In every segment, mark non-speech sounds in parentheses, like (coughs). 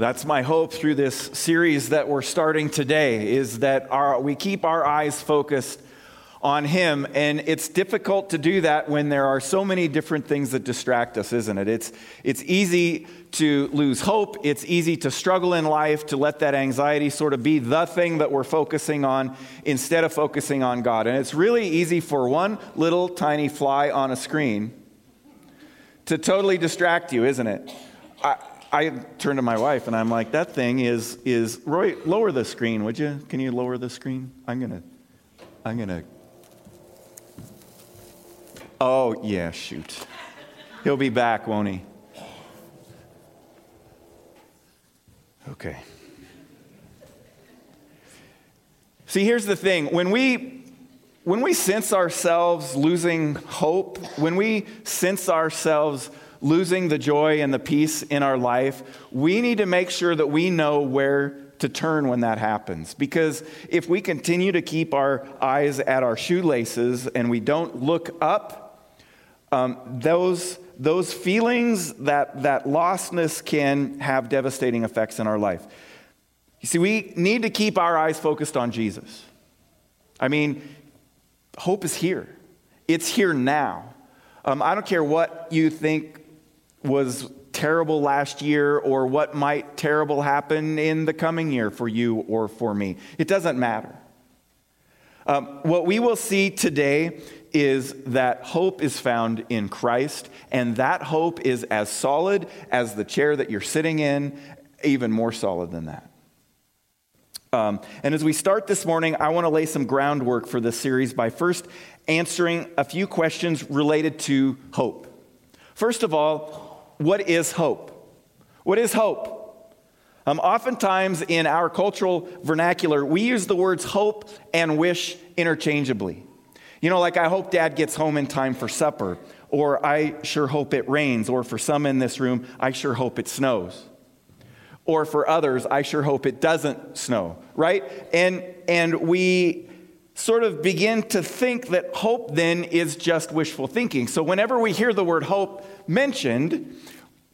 That's my hope through this series that we're starting today is that our, we keep our eyes focused on Him. And it's difficult to do that when there are so many different things that distract us, isn't it? It's, it's easy to lose hope. It's easy to struggle in life, to let that anxiety sort of be the thing that we're focusing on instead of focusing on God. And it's really easy for one little tiny fly on a screen to totally distract you, isn't it? I, I turn to my wife and I'm like, that thing is, is Roy, lower the screen, would you? Can you lower the screen? I'm going to, I'm going to. Oh, yeah, shoot. He'll be back, won't he? Okay. See, here's the thing. When we when we sense ourselves losing hope, when we sense ourselves losing the joy and the peace in our life, we need to make sure that we know where to turn when that happens. Because if we continue to keep our eyes at our shoelaces and we don't look up, um, those, those feelings, that, that lostness can have devastating effects in our life. You see, we need to keep our eyes focused on Jesus. I mean, hope is here, it's here now. Um, I don't care what you think was terrible last year or what might terrible happen in the coming year for you or for me. It doesn't matter. Um, what we will see today is that hope is found in Christ, and that hope is as solid as the chair that you're sitting in, even more solid than that. Um, and as we start this morning, I want to lay some groundwork for this series by first answering a few questions related to hope. First of all, what is hope? What is hope? Um, oftentimes in our cultural vernacular, we use the words hope and wish interchangeably. You know, like, I hope dad gets home in time for supper, or I sure hope it rains, or for some in this room, I sure hope it snows. Or for others, I sure hope it doesn't snow, right? And, and we sort of begin to think that hope then is just wishful thinking. So whenever we hear the word hope mentioned,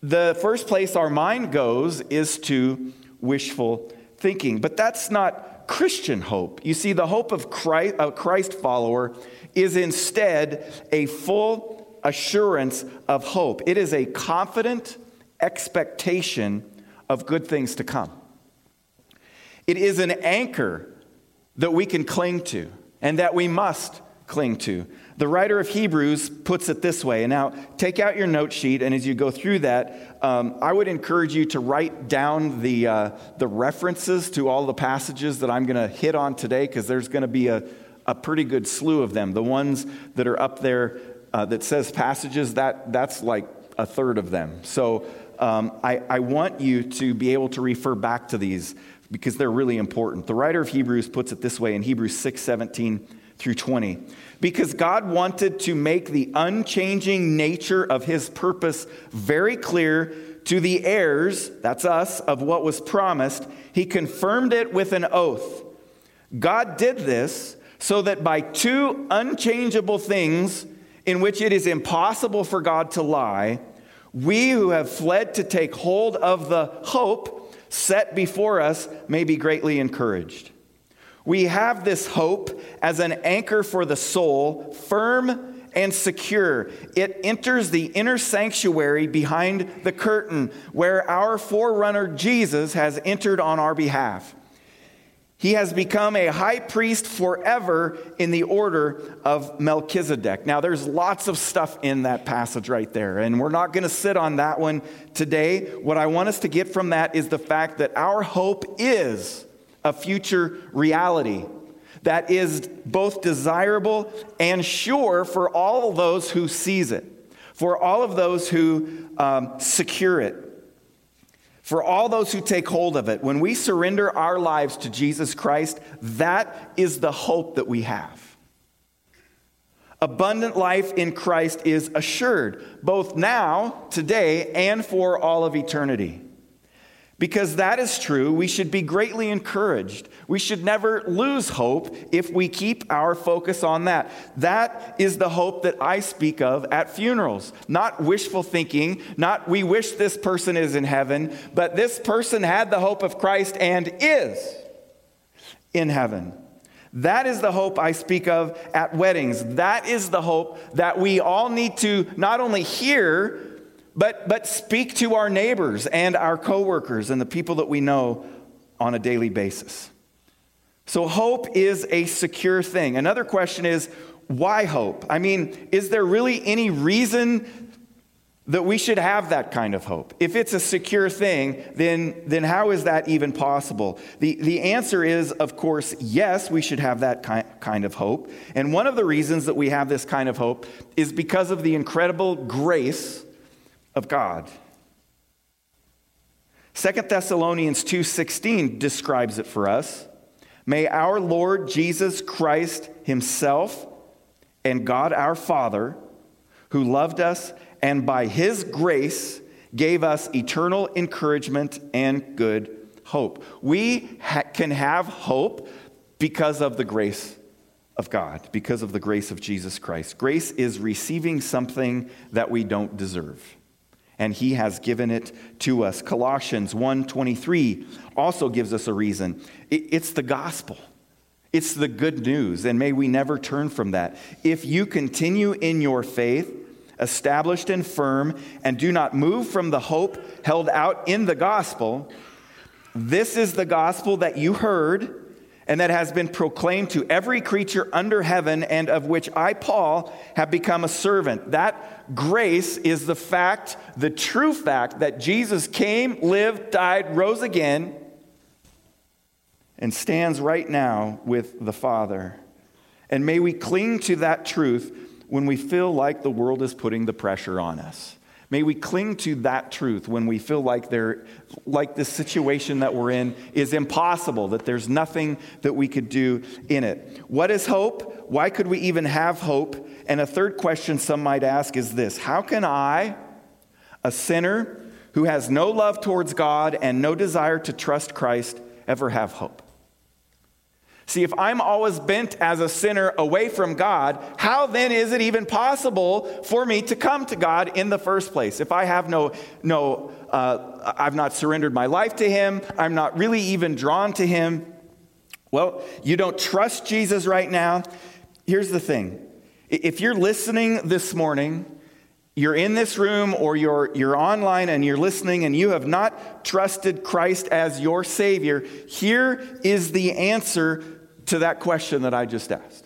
the first place our mind goes is to wishful thinking. But that's not Christian hope. You see, the hope of Christ, a Christ follower is instead a full assurance of hope. It is a confident expectation of good things to come. It is an anchor that we can cling to and that we must cling to. The writer of Hebrews puts it this way. And now, take out your note sheet, and as you go through that, um, I would encourage you to write down the, uh, the references to all the passages that I'm going to hit on today, because there's going to be a, a pretty good slew of them. The ones that are up there uh, that says passages, that, that's like a third of them. So um, I, I want you to be able to refer back to these because they're really important. The writer of Hebrews puts it this way in Hebrews 6 17 through 20 because God wanted to make the unchanging nature of his purpose very clear to the heirs, that's us, of what was promised. He confirmed it with an oath. God did this so that by two unchangeable things in which it is impossible for God to lie, we who have fled to take hold of the hope set before us may be greatly encouraged. We have this hope as an anchor for the soul, firm and secure. It enters the inner sanctuary behind the curtain where our forerunner Jesus has entered on our behalf. He has become a high priest forever in the order of Melchizedek. Now, there's lots of stuff in that passage right there, and we're not going to sit on that one today. What I want us to get from that is the fact that our hope is a future reality that is both desirable and sure for all those who seize it, for all of those who um, secure it, for all those who take hold of it. When we surrender our lives to Jesus Christ, that is the hope that we have. Abundant life in Christ is assured, both now, today, and for all of eternity. Because that is true, we should be greatly encouraged. We should never lose hope if we keep our focus on that. That is the hope that I speak of at funerals. Not wishful thinking, not we wish this person is in heaven, but this person had the hope of Christ and is in heaven. That is the hope I speak of at weddings. That is the hope that we all need to not only hear, but, but speak to our neighbors and our coworkers and the people that we know on a daily basis. So, hope is a secure thing. Another question is why hope? I mean, is there really any reason that we should have that kind of hope? If it's a secure thing, then, then how is that even possible? The, the answer is, of course, yes, we should have that kind, kind of hope. And one of the reasons that we have this kind of hope is because of the incredible grace of God. 2 Thessalonians 2:16 describes it for us. May our Lord Jesus Christ himself and God our Father, who loved us and by his grace gave us eternal encouragement and good hope. We ha- can have hope because of the grace of God, because of the grace of Jesus Christ. Grace is receiving something that we don't deserve and he has given it to us. Colossians 1:23 also gives us a reason. It's the gospel. It's the good news, and may we never turn from that. If you continue in your faith, established and firm, and do not move from the hope held out in the gospel, this is the gospel that you heard and that has been proclaimed to every creature under heaven, and of which I, Paul, have become a servant. That grace is the fact, the true fact, that Jesus came, lived, died, rose again, and stands right now with the Father. And may we cling to that truth when we feel like the world is putting the pressure on us. May we cling to that truth when we feel like, there, like the situation that we're in is impossible, that there's nothing that we could do in it. What is hope? Why could we even have hope? And a third question some might ask is this How can I, a sinner who has no love towards God and no desire to trust Christ, ever have hope? See, if I'm always bent as a sinner away from God, how then is it even possible for me to come to God in the first place? If I have no, no, uh, I've not surrendered my life to Him, I'm not really even drawn to Him. Well, you don't trust Jesus right now. Here's the thing if you're listening this morning, you're in this room or you're, you're online and you're listening and you have not trusted Christ as your Savior, here is the answer to that question that I just asked.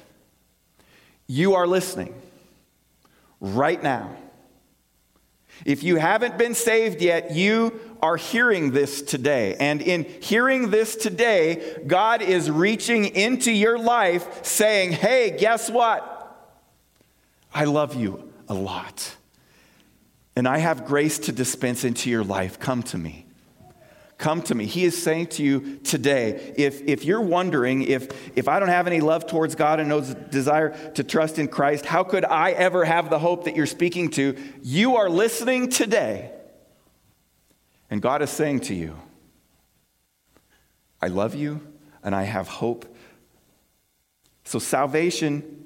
You are listening right now. If you haven't been saved yet, you are hearing this today. And in hearing this today, God is reaching into your life saying, Hey, guess what? I love you a lot. And I have grace to dispense into your life. Come to me. Come to me. He is saying to you today, if, if you're wondering if, if I don't have any love towards God and no desire to trust in Christ, how could I ever have the hope that you're speaking to? You are listening today. And God is saying to you, I love you and I have hope. So salvation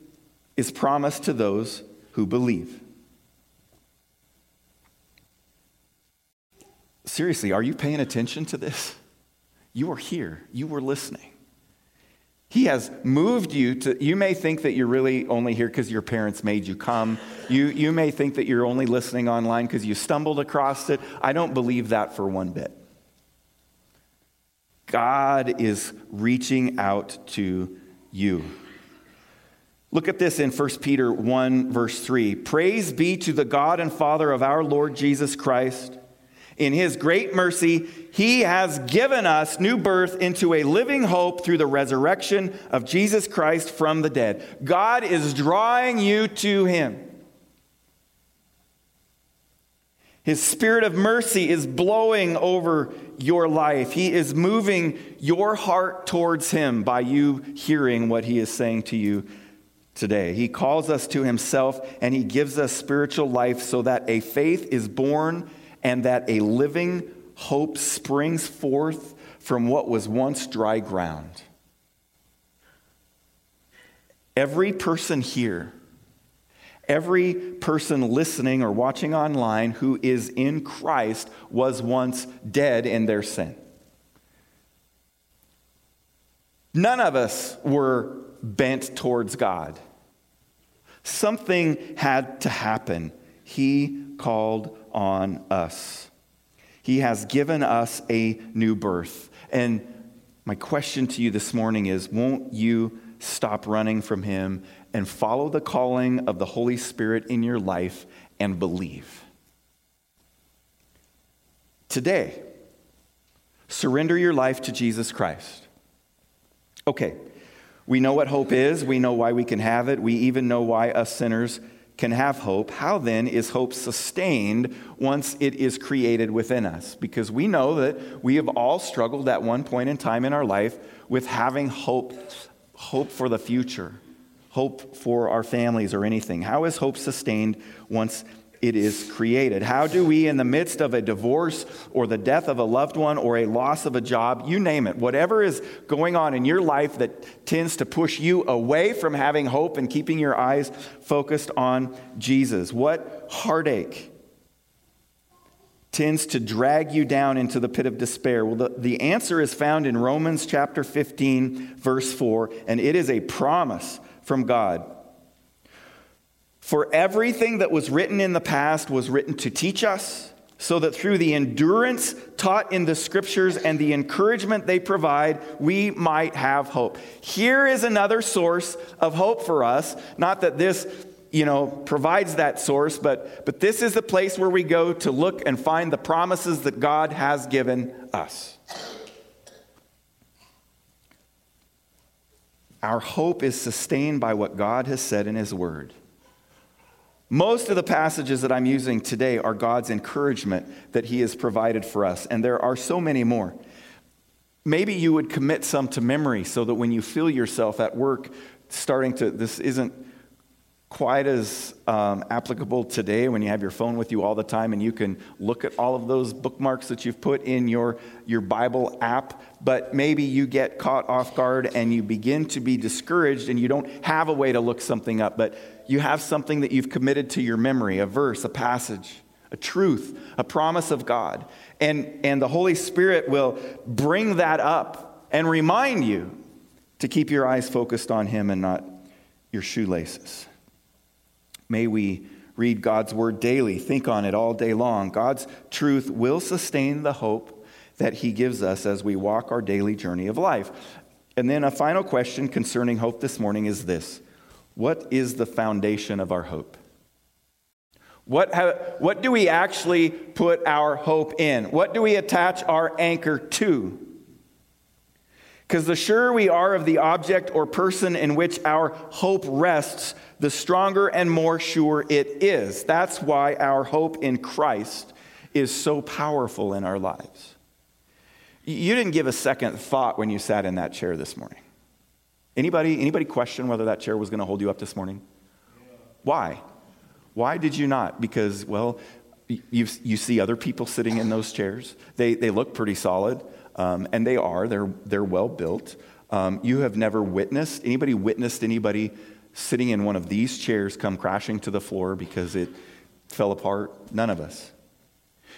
is promised to those who believe. Seriously, are you paying attention to this? You are here, you were listening. He has moved you to, you may think that you're really only here because your parents made you come. You, you may think that you're only listening online because you stumbled across it. I don't believe that for one bit. God is reaching out to you. Look at this in 1 Peter 1, verse 3. Praise be to the God and Father of our Lord Jesus Christ in his great mercy, he has given us new birth into a living hope through the resurrection of Jesus Christ from the dead. God is drawing you to him. His spirit of mercy is blowing over your life. He is moving your heart towards him by you hearing what he is saying to you today. He calls us to himself and he gives us spiritual life so that a faith is born and that a living hope springs forth from what was once dry ground. Every person here, every person listening or watching online who is in Christ was once dead in their sin. None of us were bent towards God. Something had to happen. He called on us. He has given us a new birth. And my question to you this morning is won't you stop running from Him and follow the calling of the Holy Spirit in your life and believe? Today, surrender your life to Jesus Christ. Okay, we know what hope is, we know why we can have it, we even know why us sinners can have hope. How then is hope sustained once it is created within us? Because we know that we have all struggled at one point in time in our life with having hope, hope for the future, hope for our families or anything. How is hope sustained once it is created. How do we, in the midst of a divorce or the death of a loved one or a loss of a job, you name it, whatever is going on in your life that tends to push you away from having hope and keeping your eyes focused on Jesus? What heartache tends to drag you down into the pit of despair? Well, the, the answer is found in Romans chapter 15, verse 4, and it is a promise from God. For everything that was written in the past was written to teach us, so that through the endurance taught in the scriptures and the encouragement they provide, we might have hope. Here is another source of hope for us. Not that this, you know, provides that source, but, but this is the place where we go to look and find the promises that God has given us. Our hope is sustained by what God has said in His Word. Most of the passages that I'm using today are God's encouragement that He has provided for us, and there are so many more. Maybe you would commit some to memory so that when you feel yourself at work starting to, this isn't quite as um, applicable today when you have your phone with you all the time and you can look at all of those bookmarks that you've put in your, your Bible app, but maybe you get caught off guard and you begin to be discouraged and you don't have a way to look something up, but you have something that you've committed to your memory a verse, a passage, a truth, a promise of God. And, and the Holy Spirit will bring that up and remind you to keep your eyes focused on Him and not your shoelaces. May we read God's word daily, think on it all day long. God's truth will sustain the hope that He gives us as we walk our daily journey of life. And then a final question concerning hope this morning is this What is the foundation of our hope? What, what do we actually put our hope in? What do we attach our anchor to? Because the surer we are of the object or person in which our hope rests, the stronger and more sure it is. That's why our hope in Christ is so powerful in our lives. You didn't give a second thought when you sat in that chair this morning. Anybody, anybody question whether that chair was going to hold you up this morning? Why? Why did you not? Because, well, you, you see other people sitting in those chairs. They, they look pretty solid, um, and they are. They're, they're well built. Um, you have never witnessed, anybody witnessed anybody sitting in one of these chairs come crashing to the floor because it fell apart? None of us.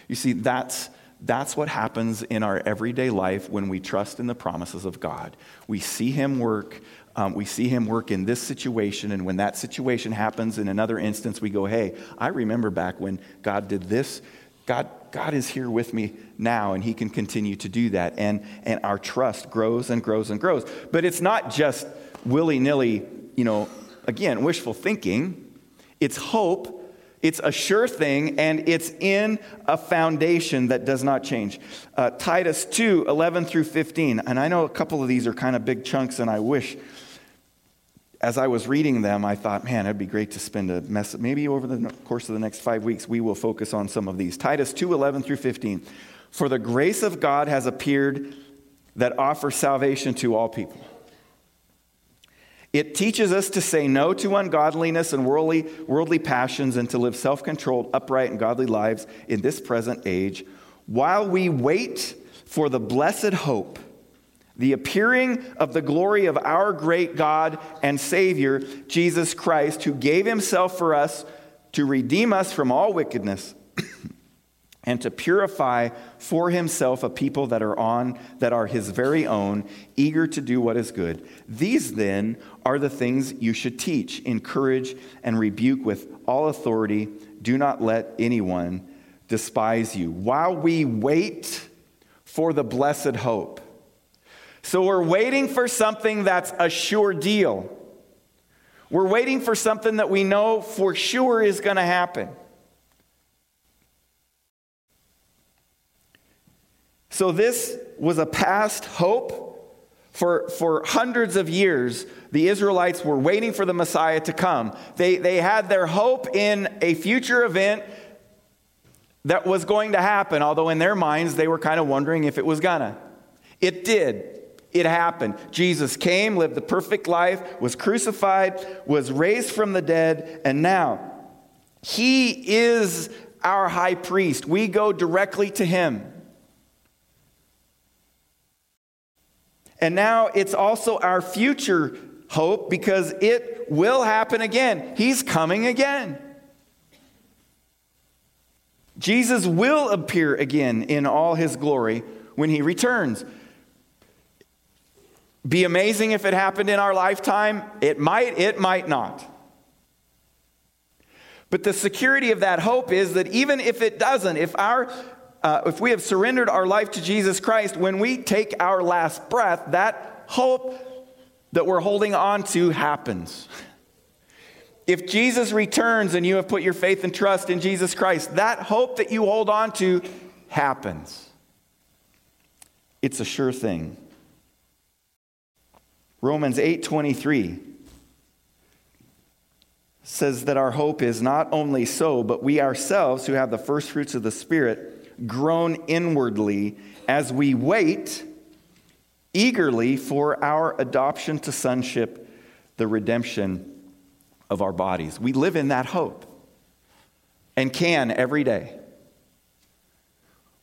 You see, that's, that's what happens in our everyday life when we trust in the promises of God. We see Him work. Um, we see Him work in this situation, and when that situation happens in another instance, we go, hey, I remember back when God did this. God, God is here with me now, and He can continue to do that. And, and our trust grows and grows and grows. But it's not just willy nilly, you know, again, wishful thinking. It's hope. It's a sure thing, and it's in a foundation that does not change. Uh, Titus 2 11 through 15. And I know a couple of these are kind of big chunks, and I wish as I was reading them, I thought, man, it'd be great to spend a mess. Maybe over the course of the next five weeks, we will focus on some of these. Titus 2 11 through 15. For the grace of God has appeared that offers salvation to all people it teaches us to say no to ungodliness and worldly, worldly passions and to live self controlled, upright, and godly lives in this present age, while we wait for the blessed hope, the appearing of the glory of our great God and Savior, Jesus Christ, who gave himself for us to redeem us from all wickedness (clears throat) and to purify for himself a people that are on that are his very own eager to do what is good. These then are the things you should teach encourage and rebuke with all authority. Do not let anyone despise you. While we wait for the blessed hope so we're waiting for something that's a sure deal. We're waiting for something that we know for sure is going to happen So, this was a past hope. For, for hundreds of years, the Israelites were waiting for the Messiah to come. They, they had their hope in a future event that was going to happen, although in their minds they were kind of wondering if it was gonna. It did. It happened. Jesus came, lived the perfect life, was crucified, was raised from the dead, and now he is our high priest. We go directly to him. And now it's also our future hope because it will happen again. He's coming again. Jesus will appear again in all his glory when he returns. Be amazing if it happened in our lifetime. It might, it might not. But the security of that hope is that even if it doesn't, if our uh, if we have surrendered our life to Jesus Christ, when we take our last breath, that hope that we're holding on to happens. If Jesus returns and you have put your faith and trust in Jesus Christ, that hope that you hold on to happens. It's a sure thing. Romans 8:23 says that our hope is not only so, but we ourselves who have the first fruits of the spirit groan inwardly as we wait eagerly for our adoption to sonship, the redemption of our bodies. We live in that hope and can every day.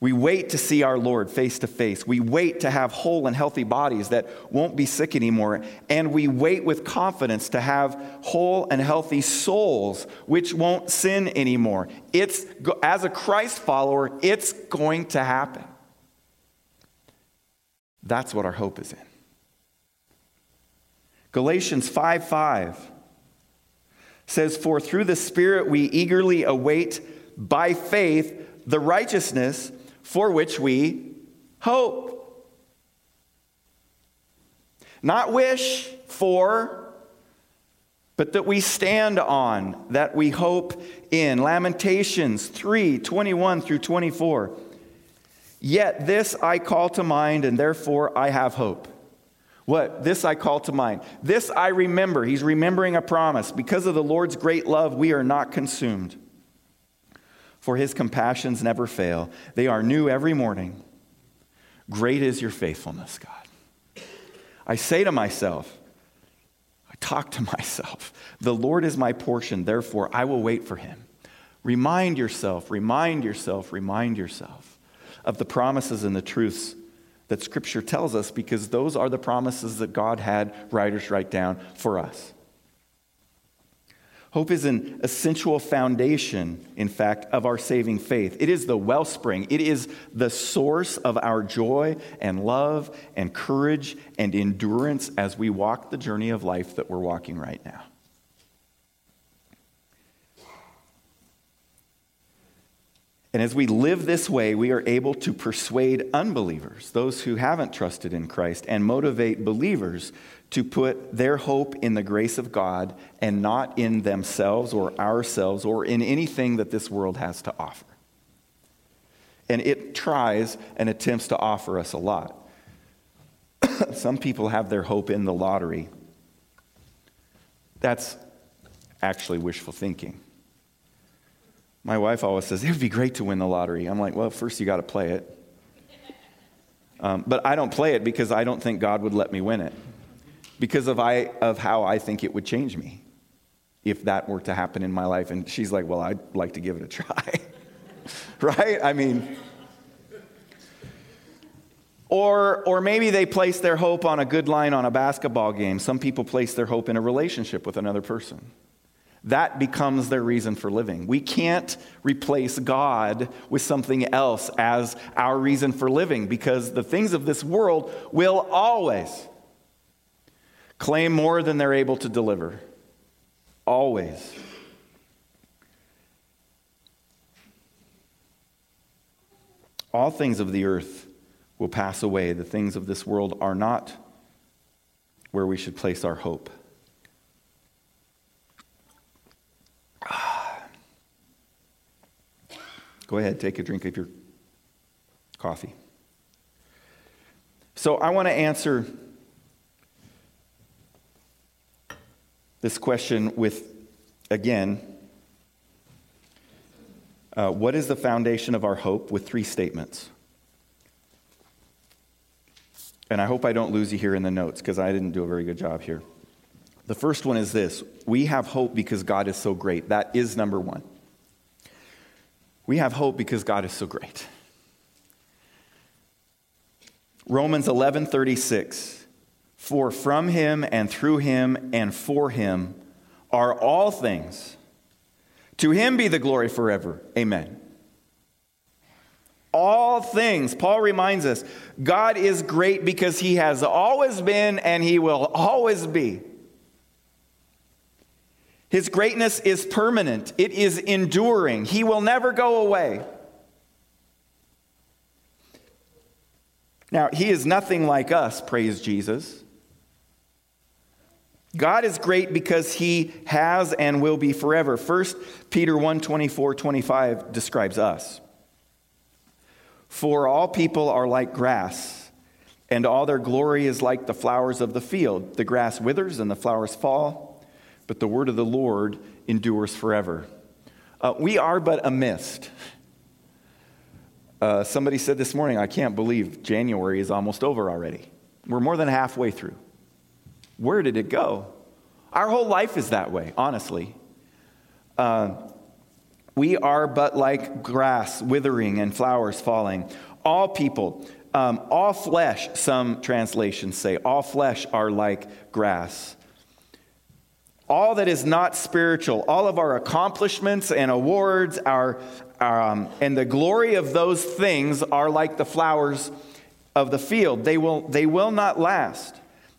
We wait to see our Lord face to face. We wait to have whole and healthy bodies that won't be sick anymore. And we wait with confidence to have whole and healthy souls which won't sin anymore. It's, as a Christ follower, it's going to happen. That's what our hope is in. Galatians 5 5 says, For through the Spirit we eagerly await by faith the righteousness for which we hope. Not wish for, but that we stand on, that we hope in. Lamentations 3 21 through 24. Yet this I call to mind, and therefore I have hope. What? This I call to mind. This I remember. He's remembering a promise. Because of the Lord's great love, we are not consumed for his compassions never fail. They are new every morning. Great is your faithfulness, God. I say to myself, I talk to (laughs) myself, the Lord is my portion, therefore I will wait for him. Remind yourself, remind yourself, remind yourself of the promises and the truths that Scripture tells us because those are the promises that God had writers write down for us. Hope is an essential foundation, in fact, of our saving faith. It is the wellspring, it is the source of our joy and love and courage and endurance as we walk the journey of life that we're walking right now. And as we live this way, we are able to persuade unbelievers, those who haven't trusted in Christ, and motivate believers to put their hope in the grace of God and not in themselves or ourselves or in anything that this world has to offer. And it tries and attempts to offer us a lot. (coughs) Some people have their hope in the lottery. That's actually wishful thinking. My wife always says, it would be great to win the lottery. I'm like, well, first you got to play it. Um, but I don't play it because I don't think God would let me win it because of, I, of how I think it would change me if that were to happen in my life. And she's like, Well, I'd like to give it a try. (laughs) right? I mean, Or, or maybe they place their hope on a good line on a basketball game. Some people place their hope in a relationship with another person. That becomes their reason for living. We can't replace God with something else as our reason for living because the things of this world will always claim more than they're able to deliver. Always. All things of the earth will pass away. The things of this world are not where we should place our hope. Go ahead, take a drink of your coffee. So, I want to answer this question with, again, uh, what is the foundation of our hope with three statements. And I hope I don't lose you here in the notes because I didn't do a very good job here. The first one is this we have hope because God is so great. That is number one. We have hope because God is so great. Romans 11:36 For from him and through him and for him are all things. To him be the glory forever. Amen. All things, Paul reminds us, God is great because he has always been and he will always be. His greatness is permanent, it is enduring. He will never go away. Now, he is nothing like us, praise Jesus. God is great because he has and will be forever. 1 Peter 1 24, 25 describes us. For all people are like grass, and all their glory is like the flowers of the field. The grass withers and the flowers fall but the word of the Lord endures forever. Uh, we are but a mist. Uh, somebody said this morning, I can't believe January is almost over already. We're more than halfway through. Where did it go? Our whole life is that way, honestly. Uh, we are but like grass withering and flowers falling. All people, um, all flesh, some translations say, all flesh are like grass all that is not spiritual, all of our accomplishments and awards, our, um, and the glory of those things are like the flowers of the field. They will, they will not last.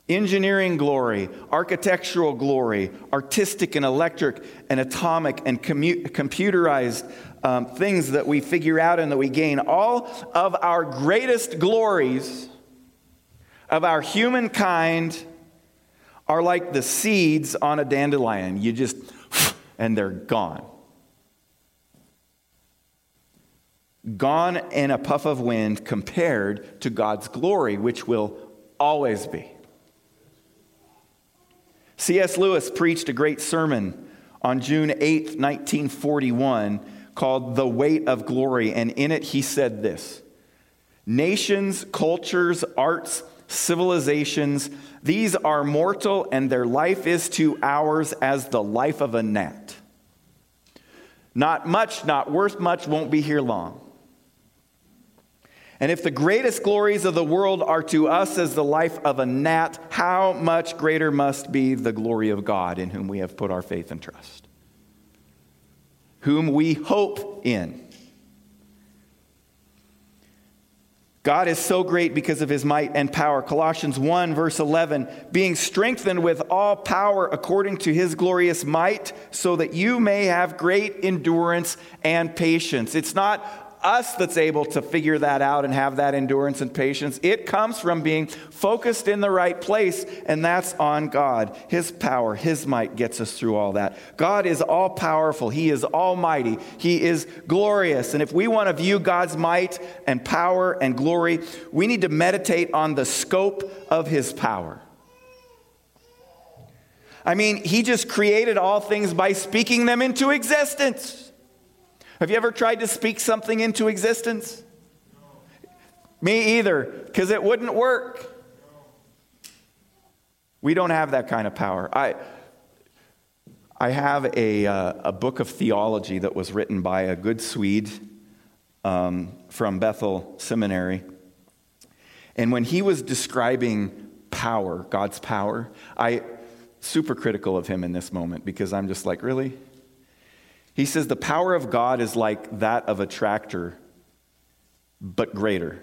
Engineering glory, architectural glory, artistic and electric and atomic and commu- computerized um, things that we figure out and that we gain, all of our greatest glories of our humankind are like the seeds on a dandelion. You just, and they're gone. Gone in a puff of wind compared to God's glory, which will always be. C.S. Lewis preached a great sermon on June 8, 1941, called The Weight of Glory, and in it he said this Nations, cultures, arts, civilizations these are mortal, and their life is to ours as the life of a gnat. Not much, not worth much, won't be here long. And if the greatest glories of the world are to us as the life of a gnat, how much greater must be the glory of God in whom we have put our faith and trust? Whom we hope in. God is so great because of his might and power. Colossians 1, verse 11, being strengthened with all power according to his glorious might, so that you may have great endurance and patience. It's not us that's able to figure that out and have that endurance and patience. It comes from being focused in the right place, and that's on God. His power, His might gets us through all that. God is all powerful, He is almighty, He is glorious. And if we want to view God's might and power and glory, we need to meditate on the scope of His power. I mean, He just created all things by speaking them into existence. Have you ever tried to speak something into existence? No. Me either, because it wouldn't work. No. We don't have that kind of power. I, I have a, uh, a book of theology that was written by a good Swede um, from Bethel Seminary. And when he was describing power, God's power, I super critical of him in this moment because I'm just like, really? He says the power of God is like that of a tractor, but greater.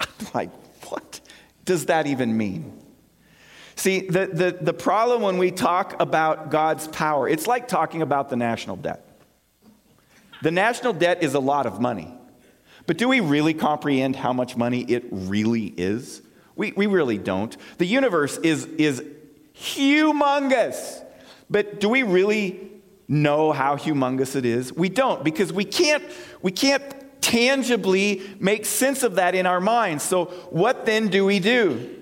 I'm (laughs) like, what does that even mean? See, the, the, the problem when we talk about God's power, it's like talking about the national debt. The national debt is a lot of money. But do we really comprehend how much money it really is? We, we really don't. The universe is, is humongous. But do we really know how humongous it is? We don't because we can't, we can't tangibly make sense of that in our minds. So, what then do we do?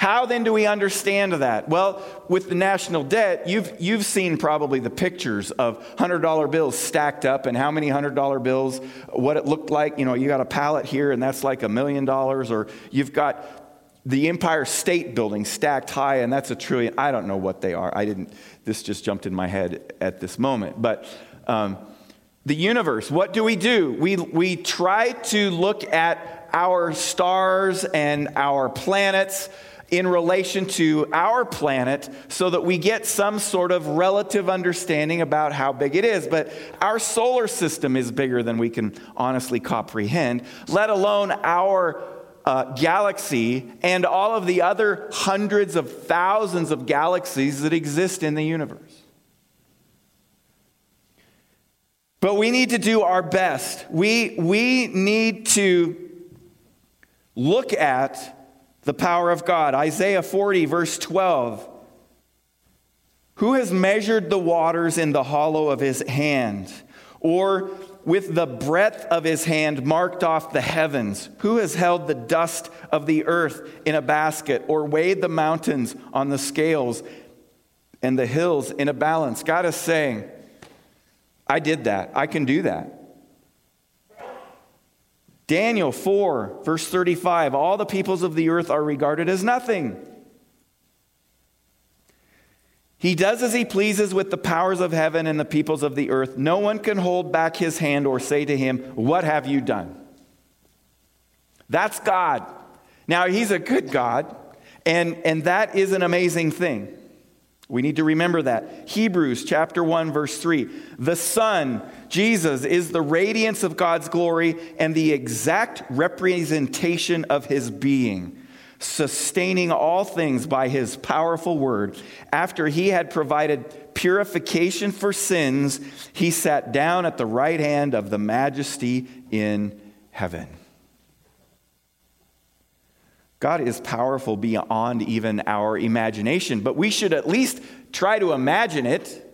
How then do we understand that? Well, with the national debt, you've, you've seen probably the pictures of $100 bills stacked up and how many $100 bills, what it looked like. You know, you got a pallet here and that's like a million dollars, or you've got the Empire State Building stacked high and that's a trillion. I don't know what they are. I didn't, this just jumped in my head at this moment. But um, the universe, what do we do? We, we try to look at our stars and our planets in relation to our planet so that we get some sort of relative understanding about how big it is. But our solar system is bigger than we can honestly comprehend, let alone our uh, galaxy and all of the other hundreds of thousands of galaxies that exist in the universe. But we need to do our best. We, we need to look at the power of God. Isaiah 40, verse 12. Who has measured the waters in the hollow of his hand? Or with the breadth of his hand marked off the heavens? Who has held the dust of the earth in a basket or weighed the mountains on the scales and the hills in a balance? God is saying, I did that. I can do that. Daniel 4, verse 35 all the peoples of the earth are regarded as nothing. He does as he pleases with the powers of heaven and the peoples of the earth. No one can hold back his hand or say to him, What have you done? That's God. Now, he's a good God, and, and that is an amazing thing. We need to remember that. Hebrews chapter 1 verse 3. The Son, Jesus is the radiance of God's glory and the exact representation of his being, sustaining all things by his powerful word. After he had provided purification for sins, he sat down at the right hand of the majesty in heaven. God is powerful beyond even our imagination, but we should at least try to imagine it,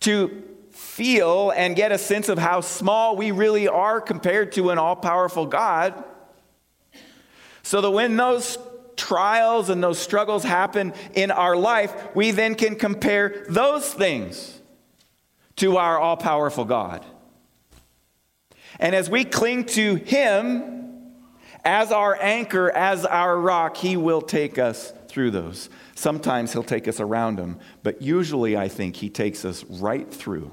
to feel and get a sense of how small we really are compared to an all powerful God. So that when those trials and those struggles happen in our life, we then can compare those things to our all powerful God. And as we cling to Him, as our anchor, as our rock, He will take us through those. Sometimes He'll take us around them, but usually I think He takes us right through.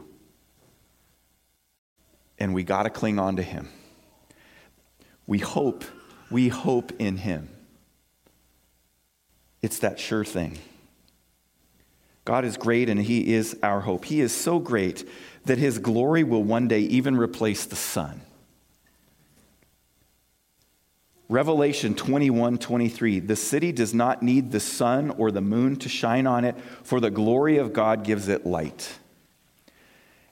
And we got to cling on to Him. We hope, we hope in Him. It's that sure thing. God is great and He is our hope. He is so great that His glory will one day even replace the sun. Revelation 21 23. The city does not need the sun or the moon to shine on it, for the glory of God gives it light.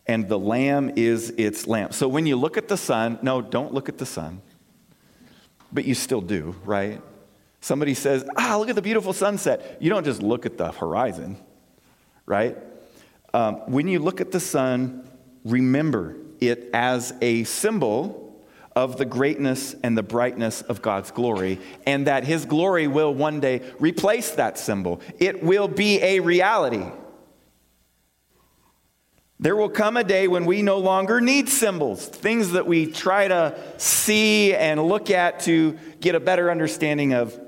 And the Lamb is its lamp. So when you look at the sun, no, don't look at the sun. But you still do, right? Somebody says, ah, look at the beautiful sunset. You don't just look at the horizon, right? Um, when you look at the sun, remember it as a symbol of the greatness and the brightness of God's glory, and that His glory will one day replace that symbol. It will be a reality. There will come a day when we no longer need symbols, things that we try to see and look at to get a better understanding of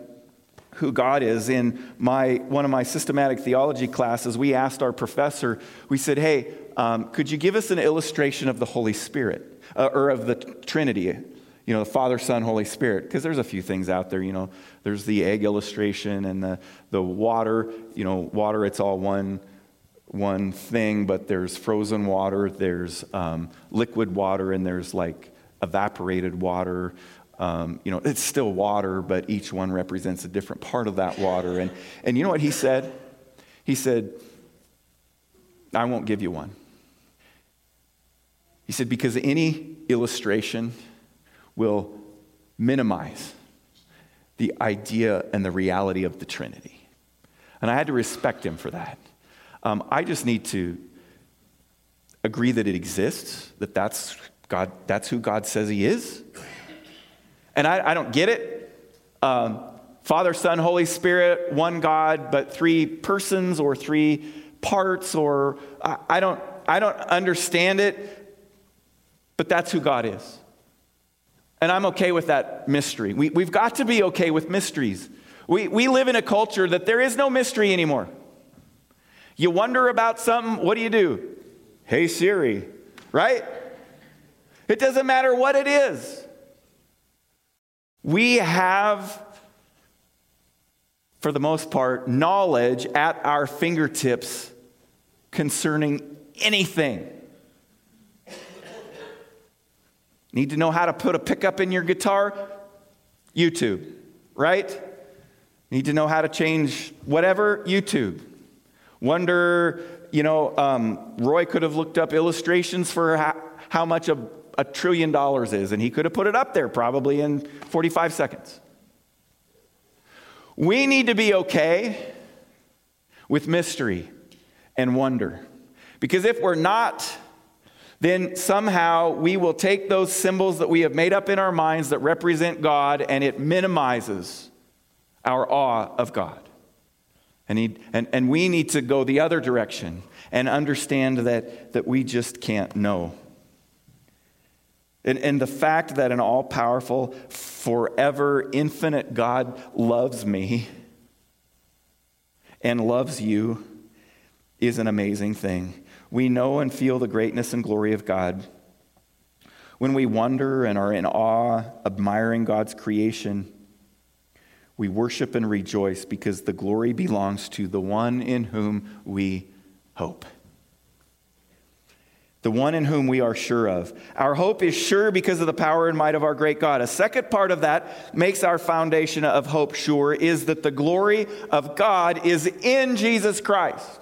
who God is. In my, one of my systematic theology classes, we asked our professor, we said, Hey, um, could you give us an illustration of the Holy Spirit? uh, or of the Trinity. You know, the Father, Son, Holy Spirit, because there's a few things out there, you know, there's the egg illustration and the, the water, you know, water, it's all one, one thing, but there's frozen water, there's um, liquid water, and there's like evaporated water. Um, you know, it's still water, but each one represents a different part of that water. And, and you know what he said? He said, I won't give you one. He said, because any illustration will minimize the idea and the reality of the Trinity. And I had to respect him for that. Um, I just need to agree that it exists, that that's, God, that's who God says he is. And I, I don't get it. Um, Father, Son, Holy Spirit, one God, but three persons or three parts, or I, I don't, I don't understand it, but that's who God is. And I'm okay with that mystery. We, we've got to be okay with mysteries. We, we live in a culture that there is no mystery anymore. You wonder about something, what do you do? Hey Siri, right? It doesn't matter what it is. We have, for the most part, knowledge at our fingertips concerning anything. Need to know how to put a pickup in your guitar? YouTube, right? Need to know how to change whatever? YouTube. Wonder, you know, um, Roy could have looked up illustrations for how, how much a, a trillion dollars is, and he could have put it up there probably in 45 seconds. We need to be okay with mystery and wonder. Because if we're not, then somehow we will take those symbols that we have made up in our minds that represent God and it minimizes our awe of God. And, he, and, and we need to go the other direction and understand that, that we just can't know. And, and the fact that an all powerful, forever, infinite God loves me and loves you is an amazing thing we know and feel the greatness and glory of God. When we wonder and are in awe, admiring God's creation, we worship and rejoice because the glory belongs to the one in whom we hope. The one in whom we are sure of. Our hope is sure because of the power and might of our great God. A second part of that makes our foundation of hope sure is that the glory of God is in Jesus Christ.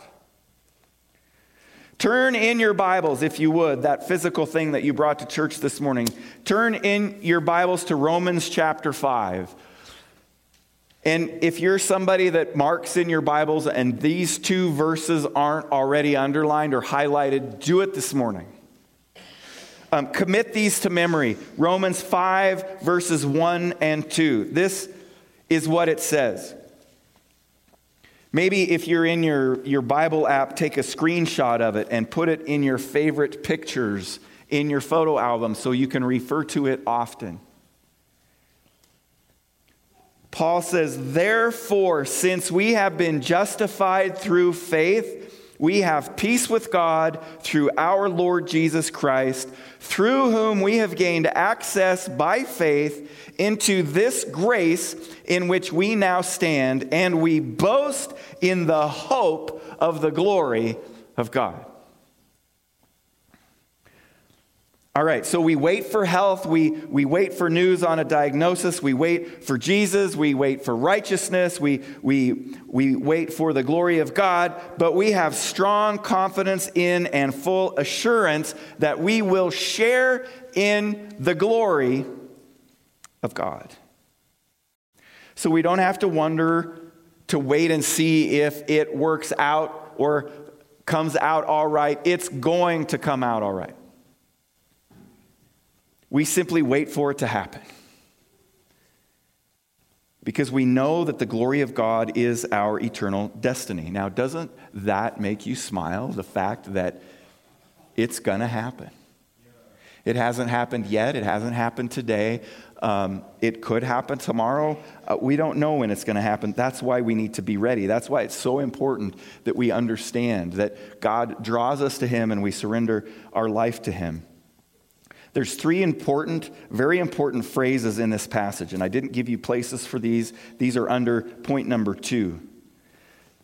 Turn in your Bibles, if you would, that physical thing that you brought to church this morning. Turn in your Bibles to Romans chapter 5. And if you're somebody that marks in your Bibles and these two verses aren't already underlined or highlighted, do it this morning. Um, commit these to memory. Romans 5, verses 1 and 2. This is what it says. Maybe if you're in your, your Bible app, take a screenshot of it and put it in your favorite pictures in your photo album so you can refer to it often. Paul says, Therefore, since we have been justified through faith, we have peace with God through our Lord Jesus Christ, through whom we have gained access by faith into this grace in which we now stand, and we boast in the hope of the glory of God. All right, so we wait for health, we, we wait for news on a diagnosis, we wait for Jesus, we wait for righteousness, we, we, we wait for the glory of God, but we have strong confidence in and full assurance that we will share in the glory of God. So we don't have to wonder to wait and see if it works out or comes out all right. It's going to come out all right. We simply wait for it to happen. Because we know that the glory of God is our eternal destiny. Now, doesn't that make you smile? The fact that it's going to happen. It hasn't happened yet. It hasn't happened today. Um, it could happen tomorrow. Uh, we don't know when it's going to happen. That's why we need to be ready. That's why it's so important that we understand that God draws us to Him and we surrender our life to Him. There's three important, very important phrases in this passage, and I didn't give you places for these. These are under point number two.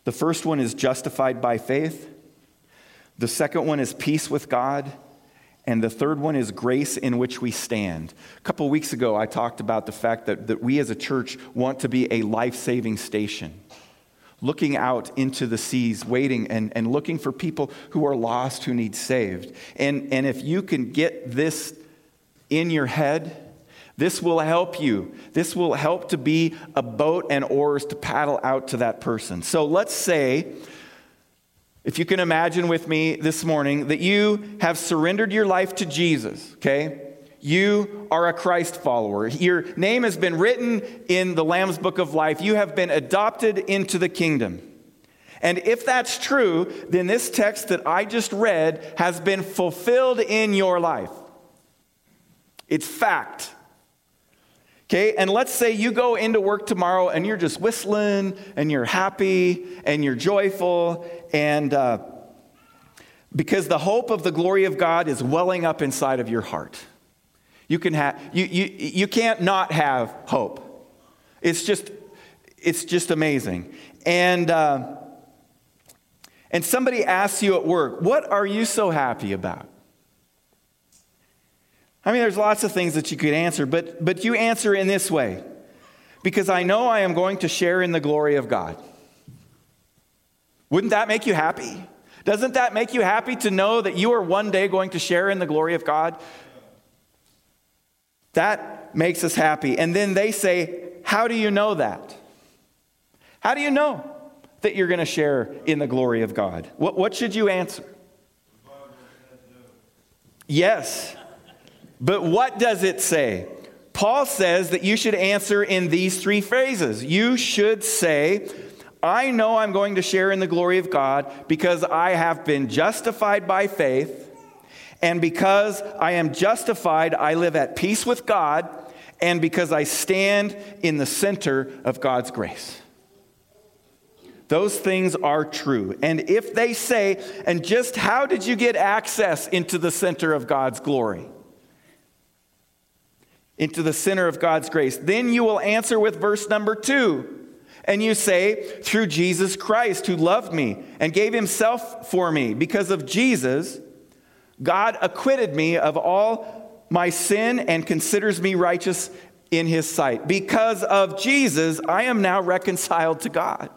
The first one is justified by faith. The second one is peace with God. And the third one is grace in which we stand. A couple weeks ago, I talked about the fact that, that we as a church want to be a life saving station, looking out into the seas, waiting and, and looking for people who are lost, who need saved. And, and if you can get this in your head, this will help you. This will help to be a boat and oars to paddle out to that person. So let's say if you can imagine with me this morning that you have surrendered your life to Jesus, okay? You are a Christ follower. Your name has been written in the Lamb's book of life. You have been adopted into the kingdom. And if that's true, then this text that I just read has been fulfilled in your life. It's fact. Okay, and let's say you go into work tomorrow and you're just whistling and you're happy and you're joyful, and uh, because the hope of the glory of God is welling up inside of your heart. You, can have, you, you, you can't not have hope. It's just, it's just amazing. And, uh, and somebody asks you at work, What are you so happy about? I mean, there's lots of things that you could answer, but, but you answer in this way because I know I am going to share in the glory of God. Wouldn't that make you happy? Doesn't that make you happy to know that you are one day going to share in the glory of God? That makes us happy. And then they say, How do you know that? How do you know that you're going to share in the glory of God? What, what should you answer? Yes. But what does it say? Paul says that you should answer in these three phrases. You should say, I know I'm going to share in the glory of God because I have been justified by faith. And because I am justified, I live at peace with God. And because I stand in the center of God's grace. Those things are true. And if they say, and just how did you get access into the center of God's glory? Into the center of God's grace. Then you will answer with verse number two. And you say, through Jesus Christ, who loved me and gave himself for me. Because of Jesus, God acquitted me of all my sin and considers me righteous in his sight. Because of Jesus, I am now reconciled to God.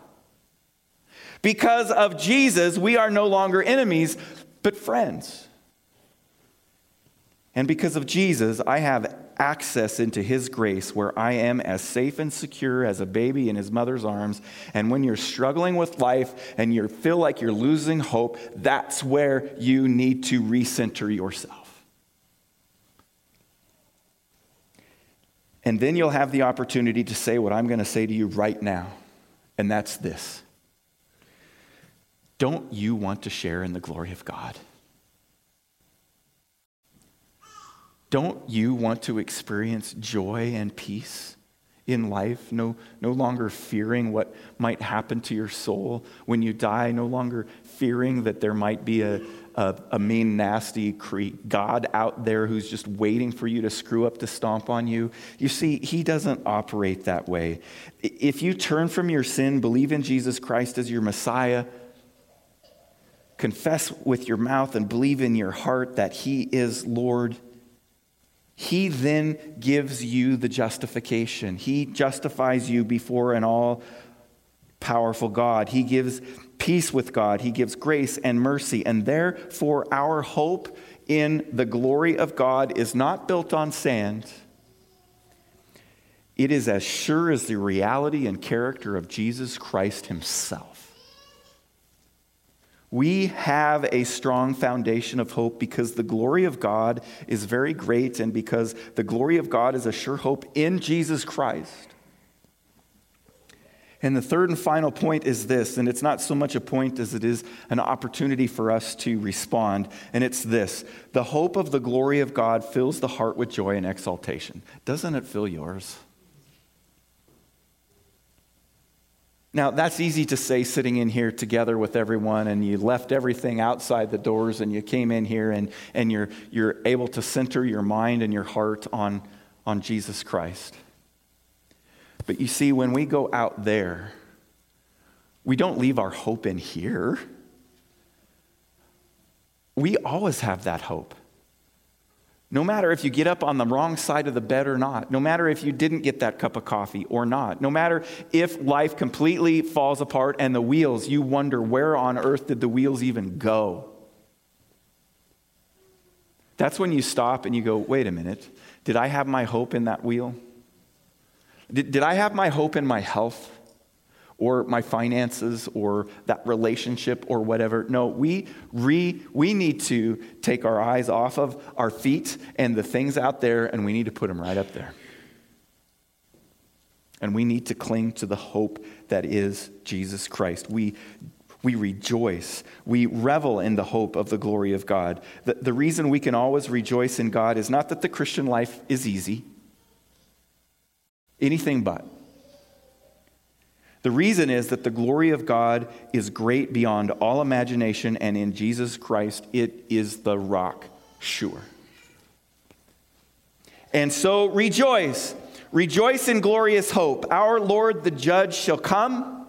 Because of Jesus, we are no longer enemies, but friends. And because of Jesus, I have access into His grace where I am as safe and secure as a baby in His mother's arms. And when you're struggling with life and you feel like you're losing hope, that's where you need to recenter yourself. And then you'll have the opportunity to say what I'm going to say to you right now, and that's this Don't you want to share in the glory of God? Don't you want to experience joy and peace in life? No, no longer fearing what might happen to your soul when you die, no longer fearing that there might be a, a, a mean, nasty God out there who's just waiting for you to screw up to stomp on you. You see, He doesn't operate that way. If you turn from your sin, believe in Jesus Christ as your Messiah, confess with your mouth and believe in your heart that He is Lord he then gives you the justification. He justifies you before an all powerful God. He gives peace with God. He gives grace and mercy. And therefore, our hope in the glory of God is not built on sand. It is as sure as the reality and character of Jesus Christ Himself. We have a strong foundation of hope because the glory of God is very great and because the glory of God is a sure hope in Jesus Christ. And the third and final point is this, and it's not so much a point as it is an opportunity for us to respond, and it's this the hope of the glory of God fills the heart with joy and exaltation. Doesn't it fill yours? Now, that's easy to say sitting in here together with everyone, and you left everything outside the doors, and you came in here, and, and you're, you're able to center your mind and your heart on, on Jesus Christ. But you see, when we go out there, we don't leave our hope in here. We always have that hope. No matter if you get up on the wrong side of the bed or not, no matter if you didn't get that cup of coffee or not, no matter if life completely falls apart and the wheels, you wonder where on earth did the wheels even go? That's when you stop and you go, wait a minute, did I have my hope in that wheel? Did, did I have my hope in my health? Or my finances or that relationship or whatever. No, we, re, we need to take our eyes off of our feet and the things out there and we need to put them right up there. And we need to cling to the hope that is Jesus Christ. We, we rejoice. We revel in the hope of the glory of God. The, the reason we can always rejoice in God is not that the Christian life is easy, anything but. The reason is that the glory of God is great beyond all imagination, and in Jesus Christ, it is the rock sure. And so rejoice. Rejoice in glorious hope. Our Lord the judge shall come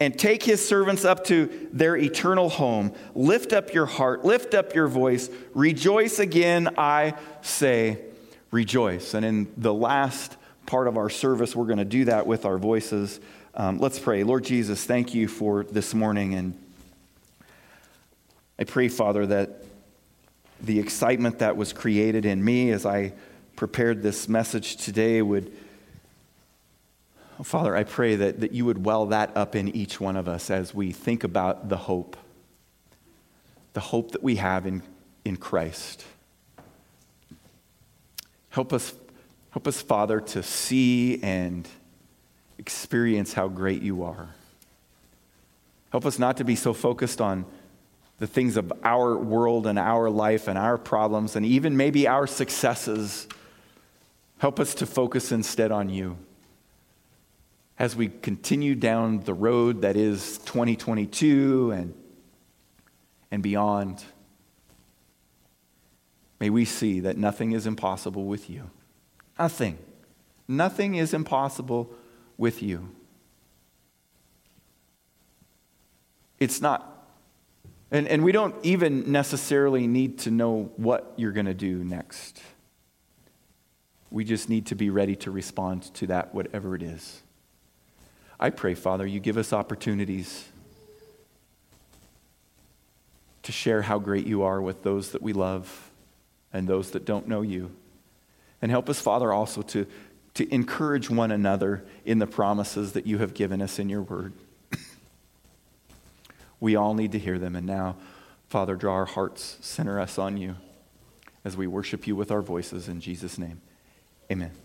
and take his servants up to their eternal home. Lift up your heart, lift up your voice. Rejoice again, I say, rejoice. And in the last part of our service, we're going to do that with our voices. Um, let's pray. Lord Jesus, thank you for this morning. And I pray, Father, that the excitement that was created in me as I prepared this message today would, Father, I pray that, that you would well that up in each one of us as we think about the hope, the hope that we have in, in Christ. Help us, help us, Father, to see and experience how great you are. Help us not to be so focused on the things of our world and our life and our problems and even maybe our successes. Help us to focus instead on you. As we continue down the road that is 2022 and, and beyond, may we see that nothing is impossible with you. Nothing. Nothing is impossible with you. It's not. And, and we don't even necessarily need to know what you're going to do next. We just need to be ready to respond to that, whatever it is. I pray, Father, you give us opportunities to share how great you are with those that we love and those that don't know you. And help us, Father, also to to encourage one another in the promises that you have given us in your word. we all need to hear them. And now, Father, draw our hearts, center us on you as we worship you with our voices in Jesus' name. Amen.